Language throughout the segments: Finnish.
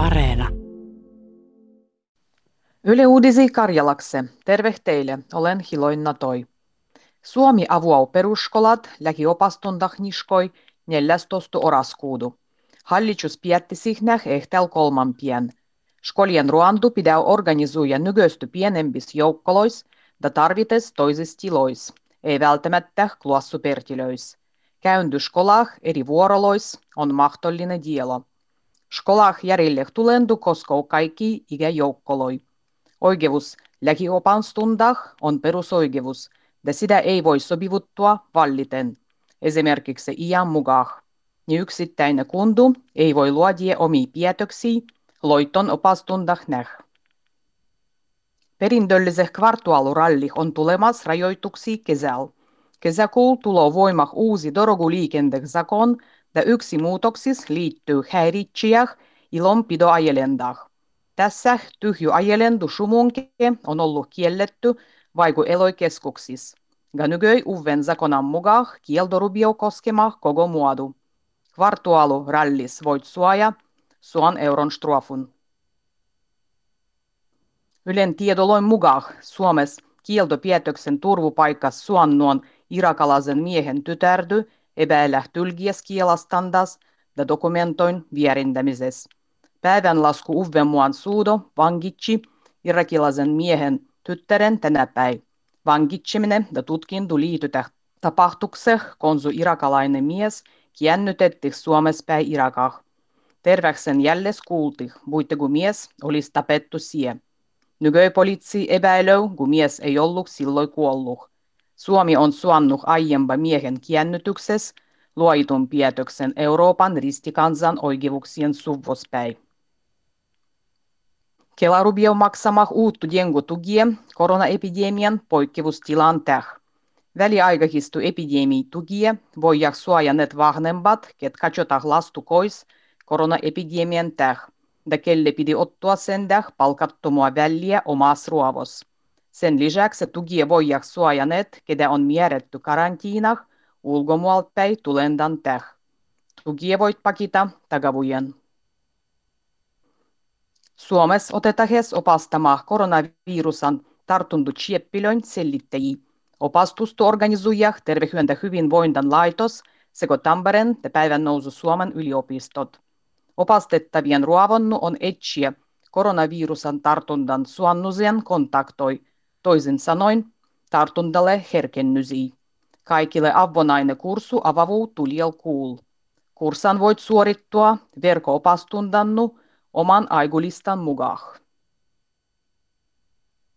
Areena. Yle Uudisi Karjalakse. Terve teille, olen Hiloinna Toi. Suomi avuau peruskolat läki opastundahniskoi 14. oraskuudu. Hallitus pietti sihnäh ehtel kolman pien. Skolien ruandu pitää organizuja nykyistä pienembis joukkolois da tarvites toisis tilois, ei välttämättä klassupertilöis. Käyndy skolah eri vuorolois on mahdollinen dielo. Skolah järjelle tulendu koskoo kaikki ikäjoukkoloi. Oikeus lähiopanstundah on perusoikeus, ja sitä ei voi sopivuttua valliten, esimerkiksi iän mukaan. Ja yksittäinen kundu ei voi luodia omia päätöksiä loiton opastundah näh. Perintöllisen kvartuaaluralli on tulemassa rajoituksia kesällä. Kesäkuul tulo voimah uusi doroguliikentezakon, ja yksi muutoksis liittyy häiritsijäh ilonpidoajelendah. Tässä tyhjyajelendu sumunke on ollut kielletty vaiku eloikeskuksis. Ja nykyi uven zakonan mukaan kieltorubio koskema koko muodu. Kvartualu rallis voit suoja suon euron strofun. Ylen tiedoloin mukaan Suomessa kieltopietoksen turvupaikas suonnuon irakalaisen miehen tytärdy epäillä tylgies kielastandas ja dokumentoin vierintämisessä. Päivänlasku Uvvemuan suudo vangitsi irakilaisen miehen tyttären tänä päin. Vangitseminen ja tutkintu liitytä tapahtukseen, konsu irakalainen mies kiännytetti Suomessa päin Irakah. Terväksen jälles kuulti, muitte kun mies olisi tapettu siihen. Nykyi poliitsi epäilöi, kun mies ei ollut silloin kuollut. Suomi on suannut aiempa miehen kiännytyksessä luoitun pietoksen Euroopan ristikansan oikeuksien suvvospäin. Kelarubio maksama uuttu jengotugie koronaepidemian poikkeustilan täh. Väliaikahistu epidemi tugie voijak suojanet vahnembat, ket katsotah lastu kois koronaepidemian täh, da kelle pidi ottua sen täh palkattomua väliä omas ruovos. Sen lisäksi tugie voijak suojanet, ketä on määrätty karantiinah, ulkomualtpäin tulendan täh. Tugie voit pakita tagavujen. Suomessa otetahes opastamaan koronavirusan tartuntu tsieppilöin sellittäjiä. Opastusta organizuja Terveyden hyvinvoinnin laitos sekä Tampereen ja päivän nousu Suomen yliopistot. Opastettavien ruovonnu on etsiä koronavirusan tartunnan suonnusien kontaktoi, toisin sanoin tartuntalle herkennysi. Kaikille avonainen kurssu avavuu tuliel kuul. Kurssan voit suorittua verko-opastundannu oman aikulistan mukaan.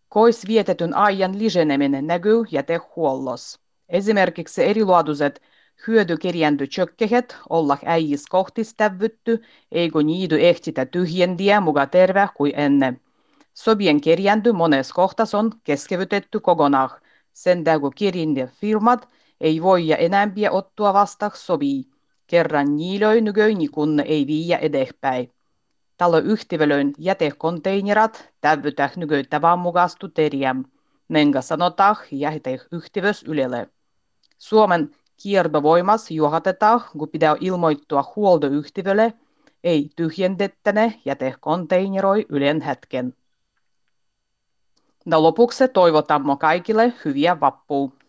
Kois vietetyn ajan liseneminen näkyy jätehuollossa. Esimerkiksi eriluotuiset hyödykirjanty tjökkehet olla äijis kohtistävytty, eikö niidy ehtitä tyhjendiä muka terve kuin ennen. Sobien kirjanty mones kohtas on keskevytetty kokonaan, sen kun firmat ei voi ja enämpiä ottua vasta sopii. Kerran niilöi nyköini kun ei viiä edespäin. Talo yhtivelöin jätekonteinerat tävytä nyköyttävän mukastu teriäm, menga sanotaan jäteyhtivös ylelle. Suomen kiertovoimas juhatetaan, kun pitää ilmoittua huoltoyhtiölle, ei tyhjendettäne jätekonteineroi ylen hetken. Ja lopuksi toivotamme kaikille hyviä vappua.